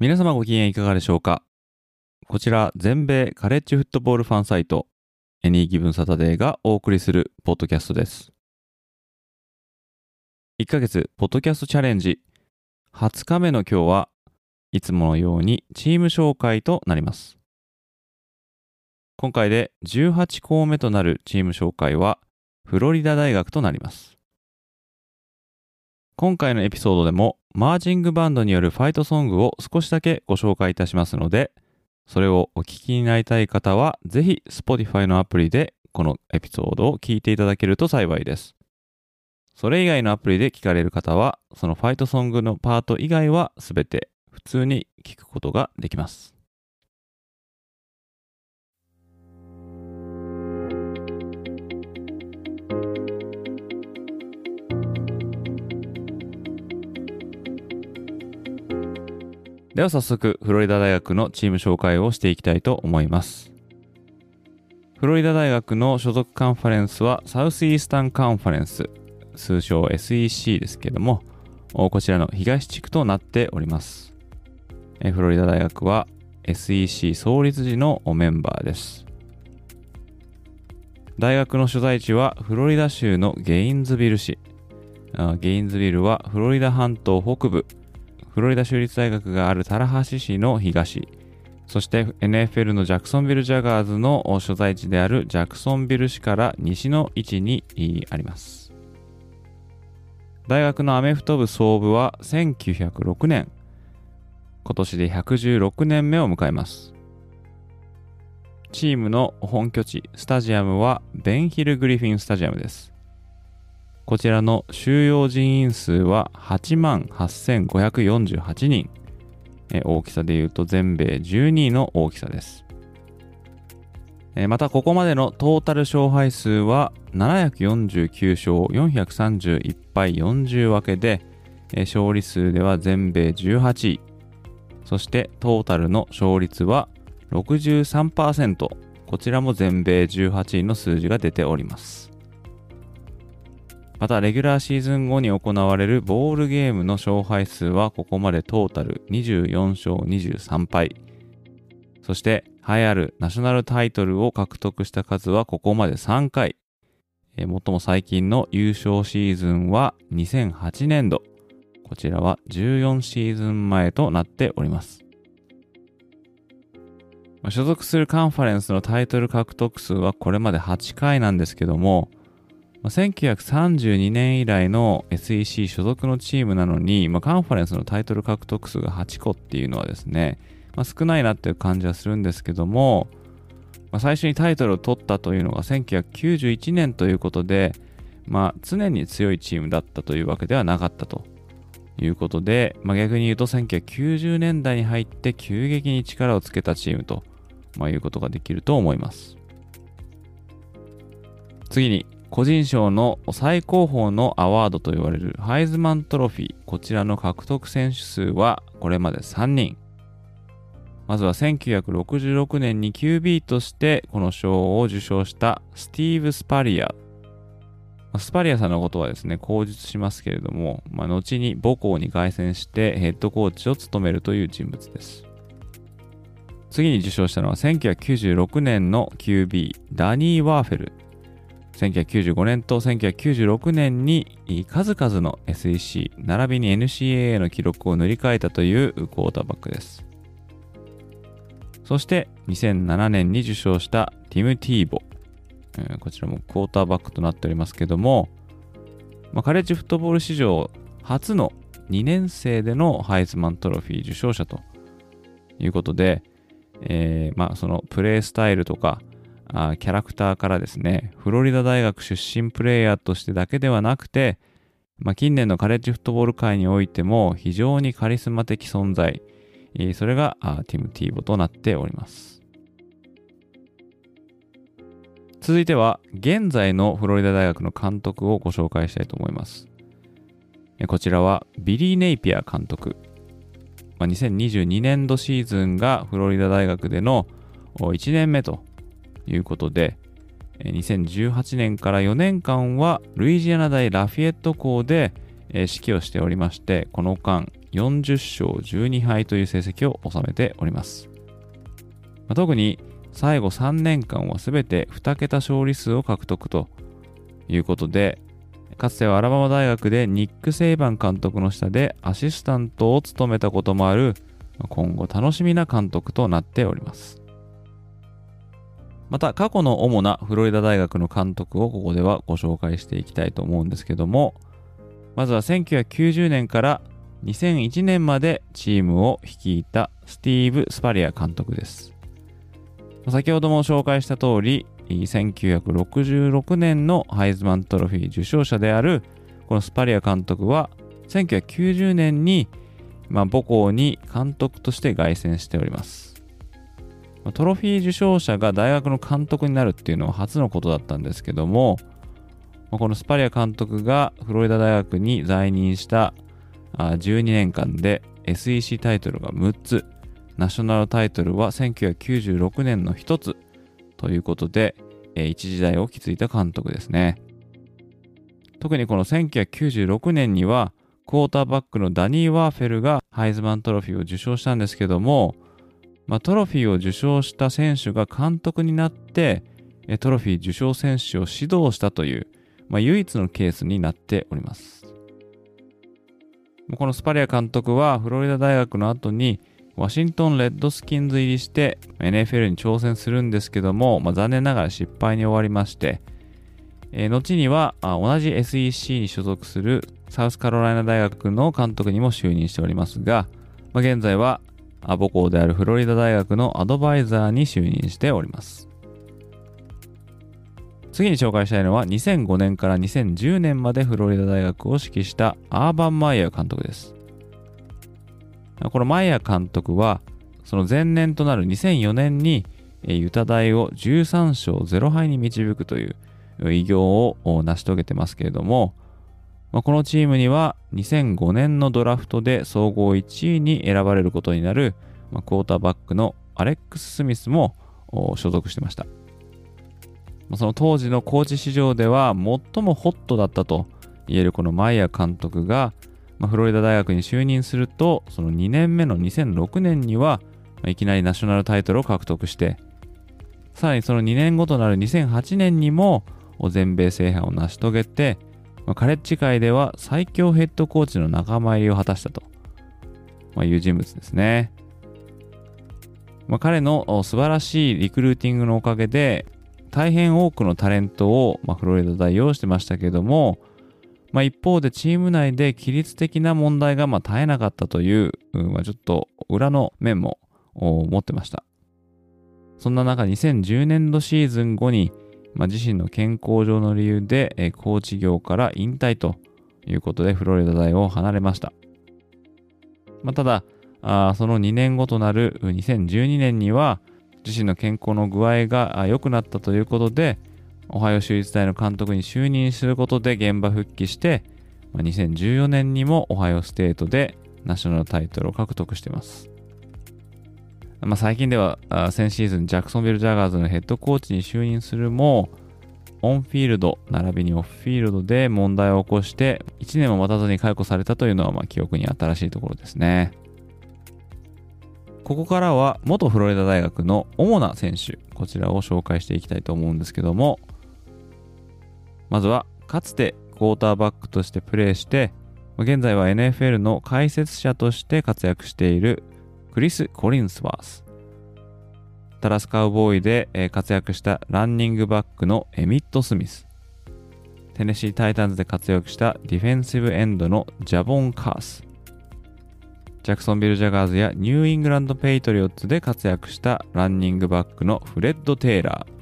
皆様ご機嫌いかがでしょうか？こちら全米カレッジフットボールファンサイトエニーギブンサタデーがお送りするポッドキャストです。1ヶ月ポッドキャストチャレンジ。20日目の今日はいつものようにチーム紹介となります。今回で18校目となるチーム紹介はフロリダ大学となります。今回のエピソードでもマージングバンドによるファイトソングを少しだけご紹介いたしますのでそれをお聞きになりたい方はぜひ Spotify のアプリでこのエピソードを聞いていただけると幸いです。それ以外のアプリで聞かれる方はそのファイトソングのパート以外はすべて普通に聞くことができます。では早速、フロリダ大学のチーム紹介をしていきたいと思います。フロリダ大学の所属カンファレンスはサウスイースタンカンファレンス、通称 SEC ですけども、こちらの東地区となっております。フロリダ大学は SEC 創立時のメンバーです。大学の所在地はフロリダ州のゲインズビル市。ゲインズビルはフロリダ半島北部、フロリダ州立大学があるタラハシ市の東、そして NFL のジャクソンビル・ジャガーズの所在地であるジャクソンビル市から西の位置にあります。大学のアメフト部創部は1906年、今年で116年目を迎えます。チームの本拠地、スタジアムはベンヒル・グリフィン・スタジアムです。こちらの収容人員数は8万8548人。大きさで言うと全米12位の大きさです。またここまでのトータル勝敗数は749勝431敗40分けで勝利数では全米18位そしてトータルの勝率は63%こちらも全米18位の数字が出ておりますまた、レギュラーシーズン後に行われるボールゲームの勝敗数はここまでトータル24勝23敗。そして、栄えあるナショナルタイトルを獲得した数はここまで3回。え最も最近の優勝シーズンは2008年度。こちらは14シーズン前となっております。所属するカンファレンスのタイトル獲得数はこれまで8回なんですけども、1932年以来の SEC 所属のチームなのに、まあ、カンファレンスのタイトル獲得数が8個っていうのはですね、まあ、少ないなっていう感じはするんですけども、まあ、最初にタイトルを取ったというのが1991年ということで、まあ、常に強いチームだったというわけではなかったということで、まあ、逆に言うと1990年代に入って急激に力をつけたチームと、まあ、いうことができると思います。次に個人賞の最高峰のアワードと言われるハイズマントロフィー、こちらの獲得選手数はこれまで3人。まずは1966年に QB としてこの賞を受賞したスティーブ・スパリア。スパリアさんのことはですね、口述しますけれども、まあ、後に母校に凱旋してヘッドコーチを務めるという人物です。次に受賞したのは1996年の QB、ダニー・ワーフェル。1995年と1996年に数々の SEC 並びに NCAA の記録を塗り替えたというクォーターバックです。そして2007年に受賞したティム・ティーボ。こちらもクォーターバックとなっておりますけども、まあ、カレッジフットボール史上初の2年生でのハイズマントロフィー受賞者ということで、えー、まあそのプレースタイルとか、あキャラクターからですね、フロリダ大学出身プレイヤーとしてだけではなくて、まあ、近年のカレッジフットボール界においても非常にカリスマ的存在、それがティム・ティーボとなっております。続いては、現在のフロリダ大学の監督をご紹介したいと思います。こちらはビリー・ネイピア監督。まあ、2022年度シーズンがフロリダ大学での1年目ということで、2018年から4年間はルイジアナ大ラフィエット校で指揮をしておりまして、この間40勝12敗という成績を収めております。ま、特に最後3年間は全て2桁勝利数を獲得ということで、かつてはアラバマ大学でニック・セイバン監督の下でアシスタントを務めたこともある今後楽しみな監督となっております。また過去の主なフロリダ大学の監督をここではご紹介していきたいと思うんですけども、まずは1990年から2001年までチームを率いたスティーブ・スパリア監督です。先ほども紹介した通り、1966年のハイズマントロフィー受賞者であるこのスパリア監督は1990年に、まあ、母校に監督として凱旋しております。トロフィー受賞者が大学の監督になるっていうのは初のことだったんですけども、このスパリア監督がフロリダ大学に在任した12年間で SEC タイトルが6つ、ナショナルタイトルは1996年の1つということで、一時代を築いた監督ですね。特にこの1996年には、クォーターバックのダニー・ワーフェルがハイズマントロフィーを受賞したんですけども、まあ、トロフィーを受賞した選手が監督になって、トロフィー受賞選手を指導したという、まあ、唯一のケースになっております。このスパリア監督はフロリダ大学の後にワシントン・レッドスキンズ入りして NFL に挑戦するんですけども、まあ、残念ながら失敗に終わりまして、えー、後には同じ SEC に所属するサウスカロライナ大学の監督にも就任しておりますが、まあ、現在は母校であるフロリダ大学のアドバイザーに就任しております。次に紹介したいのは2005年から2010年までフロリダ大学を指揮したアーバン・マイヤー監督です。このマイヤー監督はその前年となる2004年にユタ大を13勝0敗に導くという偉業を成し遂げてますけれども、まあ、このチームには2005年のドラフトで総合1位に選ばれることになる、まあ、クォーターバックのアレックス・スミスも所属してました。ま、その当時のコーチ市場では最もホットだったと言えるこのマイヤー監督が、まあ、フロリダ大学に就任すると、その2年目の2006年には、いきなりナショナルタイトルを獲得して、さらにその2年後となる2008年にも全米制覇を成し遂げて、まあ、カレッジ界では最強ヘッドコーチの仲間入りを果たしたと、まあ、いう人物ですね。まあ、彼の素晴らしいリクルーティングのおかげで、大変多くのタレントを、まあ、フロリダ大用してましたけども、まあ、一方でチーム内で規律的な問題がまあ絶えなかったという、まあ、ちょっと裏の面も持ってました。そんな中、2010年度シーズン後に、まあ、自身の健康上の理由で、えー、コーチ業から引退ということでフロリダ大を離れました。まあ、ただあ、その2年後となる2012年には、自身の健康の具合が良くなったということで、オハイオ州立大の監督に就任することで現場復帰して、ま、2014年にもオハイオステートでナショナルタイトルを獲得しています。まあ、最近では先シーズンジャクソンビル・ジャガーズのヘッドコーチに就任するもオンフィールド並びにオフフィールドで問題を起こして1年も待たずに解雇されたというのはまあ記憶に新しいところですね。ここからは元フロリダ大学の主な選手こちらを紹介していきたいと思うんですけどもまずはかつてクォーターバックとしてプレーして現在は NFL の解説者として活躍しているクリス・コリンスワース。ダラスカウボーイで活躍したランニングバックのエミット・スミス。テネシー・タイタンズで活躍したディフェンシブエンドのジェボン・カース。ジャクソンビル・ジャガーズやニューイングランド・ペイトリオッツで活躍したランニングバックのフレッド・テイラー。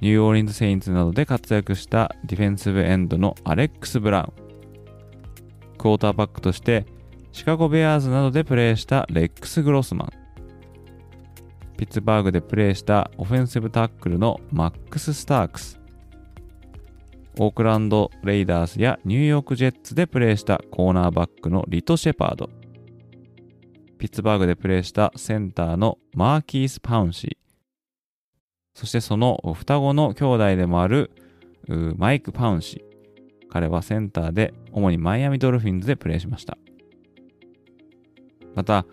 ニューオーリンズ・セインツなどで活躍したディフェンシブエンドのアレックス・ブラウン。クォーターバックとしてシカゴベアーズなどでプレーしたレックス・グロスマン。ピッツバーグでプレーしたオフェンシブタックルのマックス・スタークス。オークランド・レイダースやニューヨーク・ジェッツでプレーしたコーナーバックのリト・シェパード。ピッツバーグでプレーしたセンターのマーキース・パウンシー。そしてその双子の兄弟でもあるマイク・パウンシー。彼はセンターで主にマイアミドルフィンズでプレーしました。また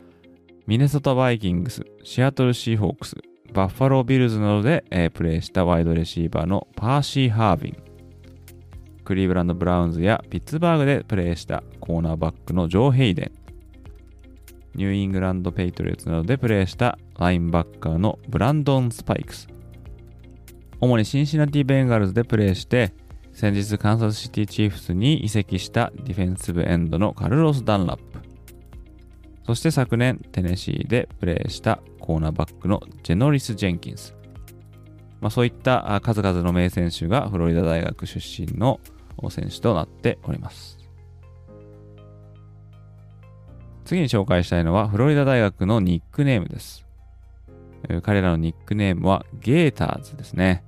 ミネソタ・バイキングスシアトル・シーホークスバッファロー・ビルズなどで、えー、プレーしたワイドレシーバーのパーシー・ハービン。クリーブランド・ブラウンズやピッツバーグでプレーしたコーナーバックのジョー・ヘイデン、ニューイングランド・ペイトリオツなどでプレーしたラインバッカーのブランドン・スパイクス、主にシンシナティ・ベンガルズでプレーして、先日カンサスシティ・チーフスに移籍したディフェンシブエンドのカルロス・ダンラップ、そして昨年テネシーでプレーしたコーナーバックのジェノリス・ジェンキンス、まあ、そういった数々の名選手がフロリダ大学出身の選手となっております。次に紹介したいのはフロリダ大学のニックネームです。彼らのニックネームはゲーターズですね。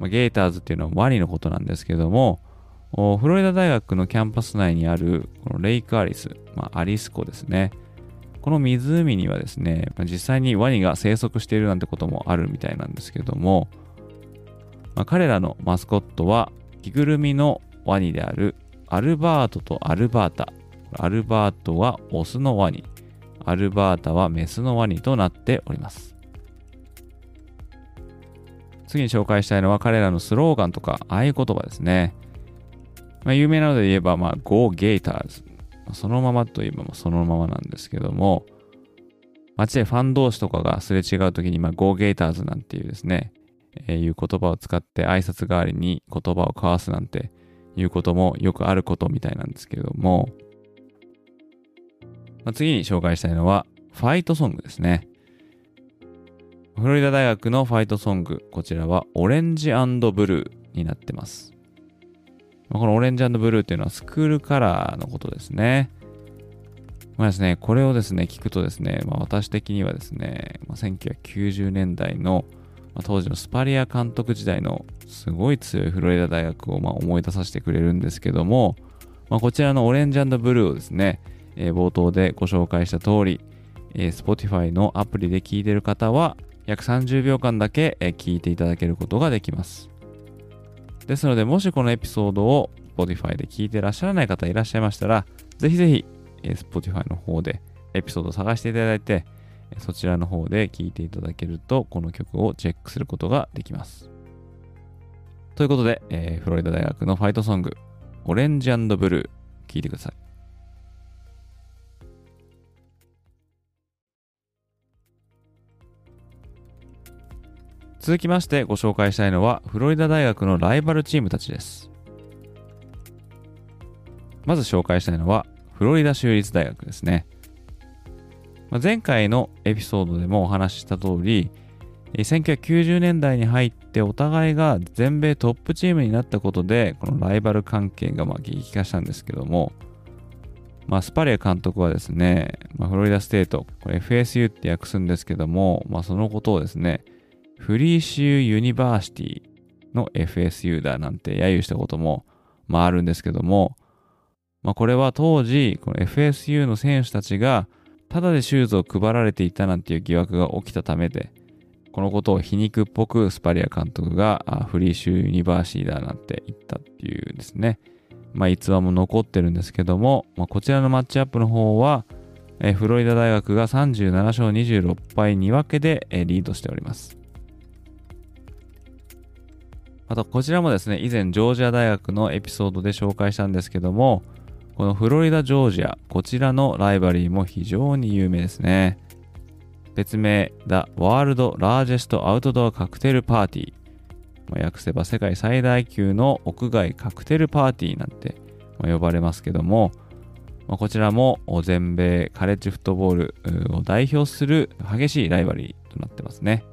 ゲーターズっていうのはワニのことなんですけども、フロリダ大学のキャンパス内にあるこのレイクアリス、まあ、アリス湖ですね。この湖にはですね、まあ実際にワニが生息しているなんてこともあるみたいなんですけども、まあ、彼らのマスコットは着ぐるみのワニであるアルバートとアルバータ。アルバートはオスのワニ、アルバータはメスのワニとなっております。次に紹介したいのは彼らのスローガンとか合言葉ですね。まあ、有名なので言えば、まあ、Go Gators そのままといえばそのままなんですけども、街でファン同士とかがすれ違うときに、まあ、ゴーゲーターズなんていうですね、えー、いう言葉を使って挨拶代わりに言葉を交わすなんていうこともよくあることみたいなんですけれども、まあ、次に紹介したいのは、ファイトソングですね。フロリダ大学のファイトソング、こちらはオレンジブルーになってます。このオレンジブルーっていうのはスクールカラーのことですね。まあですね、これをですね、聞くとですね、まあ、私的にはですね、まあ、1990年代の、まあ、当時のスパリア監督時代のすごい強いフロリダ大学をま思い出させてくれるんですけども、まあ、こちらのオレンジブルーをですね、えー、冒頭でご紹介した通り、えー、Spotify のアプリで聞いてる方は約30秒間だけ、聞いていただけることができます。ですので、もしこのエピソードを Spotify で聞いてらっしゃらない方いらっしゃいましたら、ぜひぜひ、Spotify の方でエピソードを探していただいて、そちらの方で聞いていただけると、この曲をチェックすることができます。ということで、えー、フロリダ大学のファイトソング、オレンジブルー、聴いてください。続きましてご紹介したいのはフロリダ大学のライバルチームたちです。まず紹介したいのはフロリダ州立大学ですね。前回のエピソードでもお話しした通り、1990年代に入ってお互いが全米トップチームになったことで、このライバル関係がま激化したんですけども、まあ、スパリア監督はですね、まあ、フロリダステート、これ FSU って訳すんですけども、まあ、そのことをですね、フリーシューユニバーシティの FSU だなんて揶揄したことも、あ、るんですけども、まあ、これは当時、この FSU の選手たちが、ただでシューズを配られていたなんていう疑惑が起きたためで、このことを皮肉っぽくスパリア監督がフリーシューユニバーシティだなんて言ったっていうですね、まあ、逸話も残ってるんですけども、まあ、こちらのマッチアップの方は、フロリダ大学が37勝26敗2分けで、リードしております。あと、こちらもですね、以前、ジョージア大学のエピソードで紹介したんですけども、このフロリダ・ジョージア、こちらのライバリーも非常に有名ですね。別名、The World Largest Outdoor Cocktail Party。ま、訳せば世界最大級の屋外カクテルパーティーなんて、呼ばれますけども、ま、こちらも全米カレッジフットボールを代表する激しいライバリーとなってますね。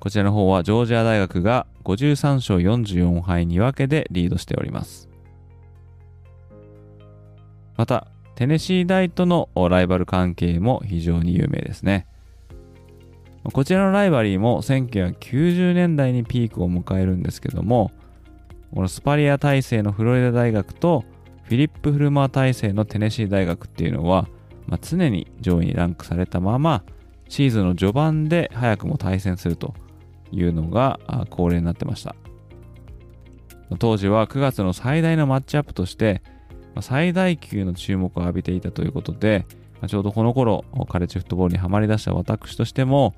こちらの方はジョージア大学が53勝44敗2分けでリードしております。また、テネシー大とのライバル関係も非常に有名ですね。こちらのライバリーも1990年代にピークを迎えるんですけども、このスパリア体制のフロリダ大学とフィリップ・フルマー体制のテネシー大学っていうのは、まあ、常に上位にランクされたまま、シーズンの序盤で早くも対戦するというのが恒例になってました。当時は9月の最大のマッチアップとして、最大級の注目を浴びていたということで、ちょうどこの頃、カレッジフットボールにはまり出した私としても、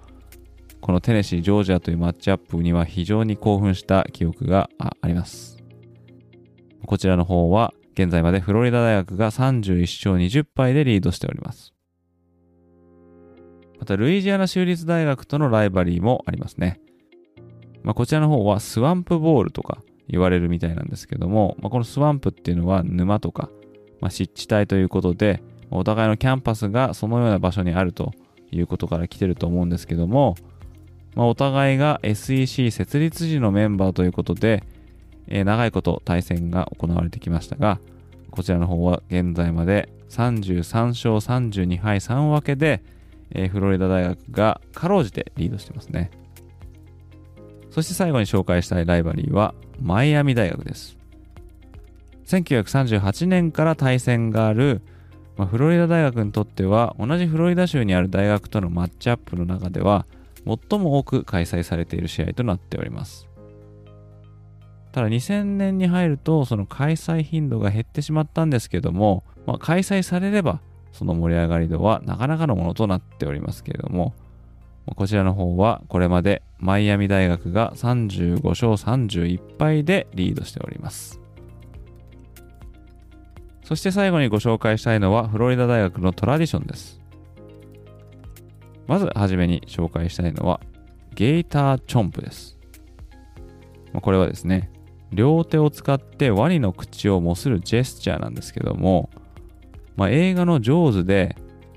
このテネシー、ジョージアというマッチアップには非常に興奮した記憶があります。こちらの方は現在までフロリダ大学が31勝20敗でリードしております。また、ルイジアナ州立大学とのライバリーもありますね。まあ、こちらの方はスワンプボールとか言われるみたいなんですけども、まあ、このスワンプっていうのは沼とか、まあ、湿地帯ということで、お互いのキャンパスがそのような場所にあるということから来てると思うんですけども、まあ、お互いが SEC 設立時のメンバーということで、えー、長いこと対戦が行われてきましたが、こちらの方は現在まで33勝32敗3分けで、えー、フロリダ大学がかろうじてリードしてますね。そして最後に紹介したいライバリーはマイアミ大学です。1938年から対戦がある、まあ、フロリダ大学にとっては同じフロリダ州にある大学とのマッチアップの中では最も多く開催されている試合となっております。ただ2000年に入るとその開催頻度が減ってしまったんですけども、まあ、開催されればその盛り上がり度はなかなかのものとなっておりますけれども、こちらの方はこれまでマイアミ大学が35勝31敗でリードしております。そして最後にご紹介したいのはフロリダ大学のトラディションです。まずはじめに紹介したいのはゲーターチョンプです。これはですね、両手を使ってワニの口をもするジェスチャーなんですけども、まあ、映画のジョーズで、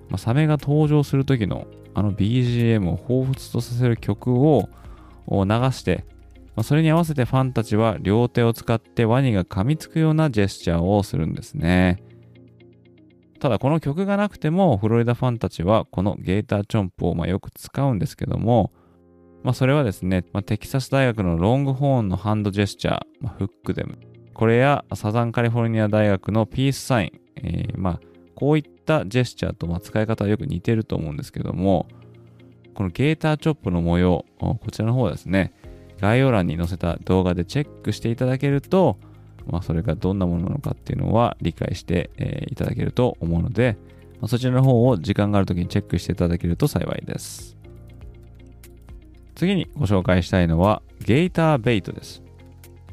まあ、サメが登場する時のあの BGM を彷彿とさせる曲を流して、ま、それに合わせてファンたちは両手を使ってワニが噛みつくようなジェスチャーをするんですね。ただこの曲がなくてもフロリダファンたちはこのゲーターチョンプをまよく使うんですけども、まあ、それはですね、まあ、テキサス大学のロングホーンのハンドジェスチャー、まあ、フックデム。これやサザンカリフォルニア大学のピースサイン、えー、まあ、こういったジェスチャーとま使い方はよく似てると思うんですけども、このゲーターチョップの模様、こちらの方ですね、概要欄に載せた動画でチェックしていただけると、まあ、それがどんなものなのかっていうのは理解して、え、いただけると思うので、ま、そちらの方を時間がある時にチェックしていただけると幸いです。次にご紹介したいのはゲイターベイトです。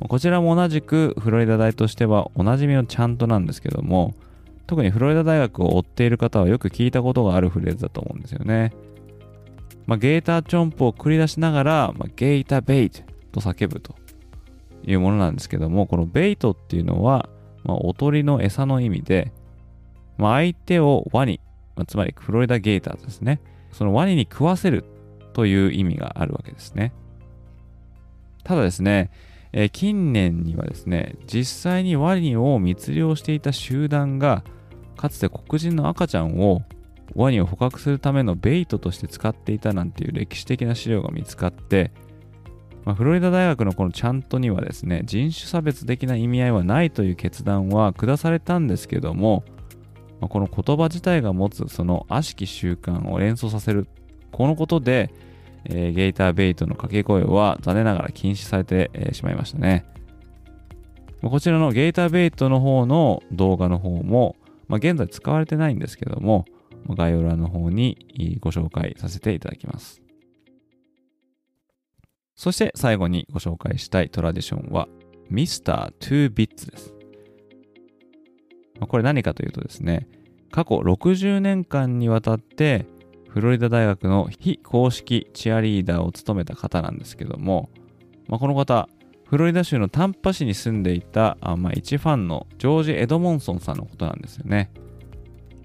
こちらも同じくフロリダ大としてはおなじみのちゃんとなんですけども、特にフロリダ大学を追っている方はよく聞いたことがあるフレーズだと思うんですよね。まあ、ゲーターチョンプを繰り出しながら、まあ、ゲータベイトと叫ぶというものなんですけども、このベイトっていうのは、まあ、おとりの餌の意味で、まあ、相手をワニ、まあ、つまりフロリダゲーターですね。そのワニに食わせるという意味があるわけですね。ただですね、えー、近年にはですね、実際にワニを密漁していた集団が、かつて黒人の赤ちゃんをワニを捕獲するためのベイトとして使っていたなんていう歴史的な資料が見つかって、まあ、フロリダ大学のこのチャントにはですね、人種差別的な意味合いはないという決断は下されたんですけども、まあ、この言葉自体が持つその悪しき習慣を連想させるこのことで、えー、ゲーターベイトの掛け声は残念ながら禁止されて、えー、しまいましたね。こちらのゲーターベイトの方の動画の方も、まあ、現在使われてないんですけども、概要欄の方にご紹介させていただきます。そして最後にご紹介したいトラディションは Mr.2 Bits です。これ何かというとですね、過去60年間にわたってフロリダ大学の非公式チアリーダーを務めた方なんですけども、まあ、この方、フロリダ州のタンパ市に住んでいた、あまあ、一ファンのジョージ・エドモンソンさんのことなんですよね。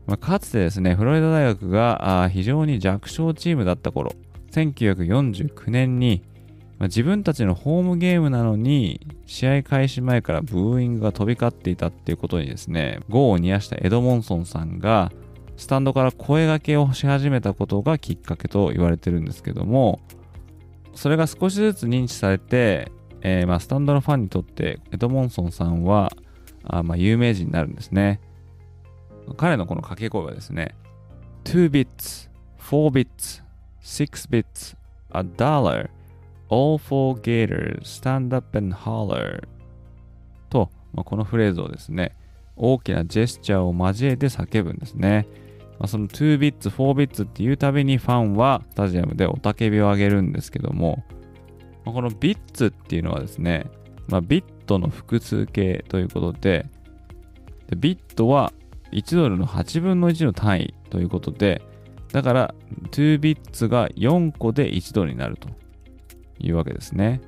まあ、かつてですね、フロリダ大学が非常に弱小チームだった頃、1949年にまあ、自分たちのホームゲームなのに試合開始前からブーイングが飛び交っていたっていうことにですね、業を煮やしたエドモンソンさんがスタンドから声掛けをし始めたことがきっかけと言われてるんですけども、それが少しずつ認知されて、えー、まあスタンドのファンにとってエドモンソンさんはあまあ有名人になるんですね。彼のこの掛け声はですね、2 bits, 4 bits, 6 bits, a dollar, all four gators stand up and holler と、まあ、このフレーズをですね、大きなジェスチャーを交えて叫ぶんですね。まあ、その2ビッツ、4ビッツっていうたびにファンはスタジアムで雄たけびを上げるんですけども、まあ、このビッツっていうのはですね、まあ、ビットの複数形ということで、でビットは1ドルの8分の1の単位ということで、だから2ビッツが4個で1ドルになるというわけですね。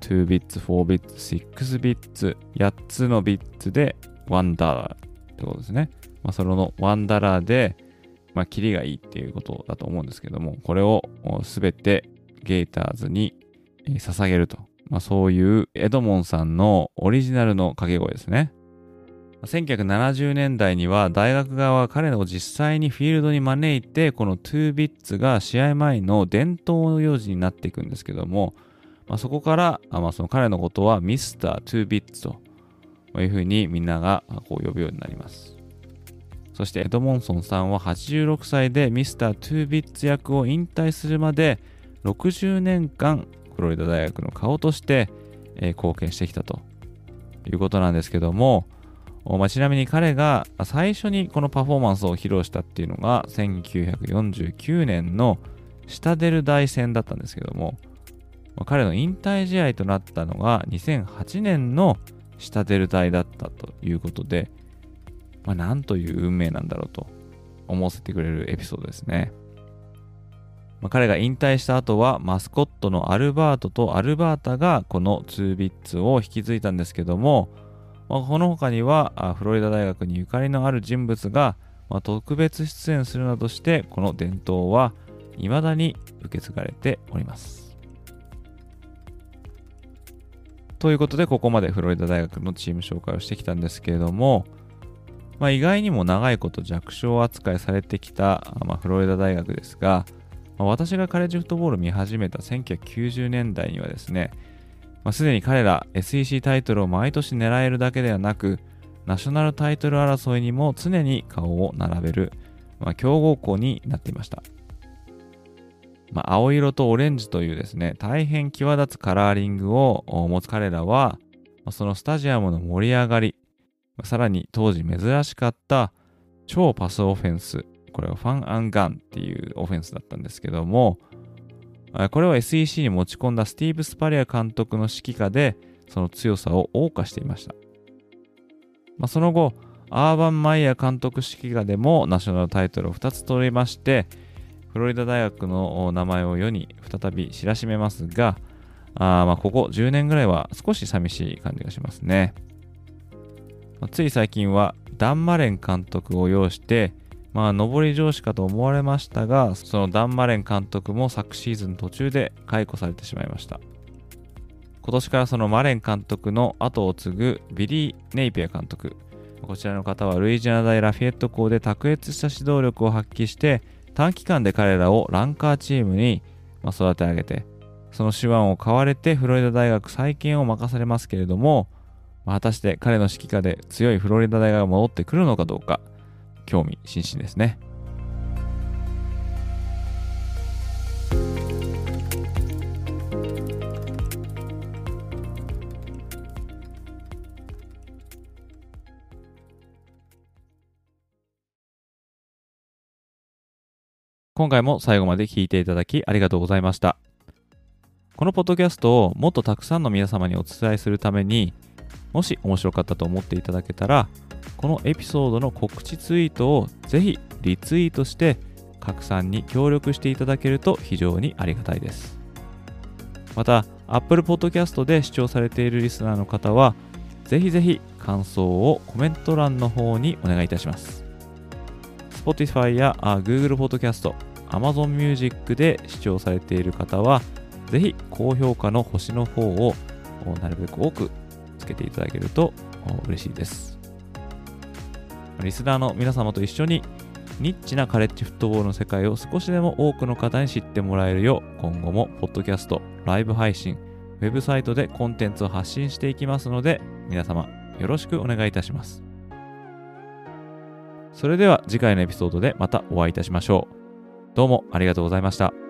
2ビッツ、4ビッツ、6ビッツ、8つのビッツで1ダラーってことですね。まあ、その1ダラーで、まあ、キリがいいっていうことだと思うんですけども、これをすべてゲーターズに捧げると。まあ、そういうエドモンさんのオリジナルの掛け声ですね。1970年代には大学側は彼を実際にフィールドに招いてこの2ビッツが試合前の伝統の用事になっていくんですけども、まあ、そこから、まあ、その彼のことはミスター2ビッツというふうにみんながこう呼ぶようになります。そしてエドモンソンさんは86歳でミスター2ビッツ役を引退するまで60年間フロリダ大学の顔として、貢献してきたということなんですけども、まあ、ちなみに彼が最初にこのパフォーマンスを披露したっていうのが1949年のシタデル大戦だったんですけども、ま、彼の引退試合となったのが2008年のシタデル大だったということで、まあ、なんという運命なんだろうと思わせてくれるエピソードですね。まあ、彼が引退した後はマスコットのアルバートとアルバータがこの2ビッツを引き継いだんですけども、まあ、この他にはフロリダ大学にゆかりのある人物が、まあ、特別出演するなどしてこの伝統は未だに受け継がれております。ということでここまでフロリダ大学のチーム紹介をしてきたんですけれども、まあ、意外にも長いこと弱小扱いされてきた、まあ、フロリダ大学ですが、まあ、私がカレッジフットボールを見始めた1990年代にはですね、まあ、すでに彼ら SEC タイトルを毎年狙えるだけではなく、ナショナルタイトル争いにも常に顔を並べる、まあ、強豪校になっていました。まあ、青色とオレンジというですね、大変際立つカラーリングを持つ彼らは、そのスタジアムの盛り上がり、さらに当時珍しかった超パスオフェンス、これはファンアンガンっていうオフェンスだったんですけども、これを SEC に持ち込んだスティーブ・スパリア監督の指揮下で、その強さを謳歌していました。まあ、その後、アーバン・マイヤー監督指揮下でもナショナルタイトルを2つ取りまして、フロリダ大学の名前を世に再び知らしめますが、あまここ10年ぐらいは少し寂しい感じがしますね。まあ、つい最近はダン・マレン監督を擁して、まあ、上り上司かと思われましたが、そのダン・マレン監督も昨シーズン途中で解雇されてしまいました。今年からそのマレン監督の後を継ぐビリー・ネイピア監督。こちらの方はルイジアナ大ラフィエット校で卓越した指導力を発揮して、短期間で彼らをランカーチームに育て上げて、その手腕を買われてフロリダ大学再建を任されますけれども、果たして彼の指揮下で強いフロリダ大学が戻ってくるのかどうか、興味津々ですね。今回も最後まで聞いていただきありがとうございました。このポッドキャストをもっとたくさんの皆様にお伝えするために、もし面白かったと思っていただけたら、このエピソードの告知ツイートをぜひリツイートして拡散に協力していただけると非常にありがたいです。また、Apple Podcast で視聴されているリスナーの方は、ぜひぜひ感想をコメント欄の方にお願いいたします。Spotify や Google Podcast、Amazon Music で視聴されている方は、ぜひ高評価の星の方をなるべく多くけていただけると嬉しいです。リスナーの皆様と一緒にニッチなカレッジフットボールの世界を少しでも多くの方に知ってもらえるよう今後もポッドキャスト、ライブ配信、ウェブサイトでコンテンツを発信していきますので皆様よろしくお願いいたします。それでは次回のエピソードでまたお会いいたしましょう。どうもありがとうございました。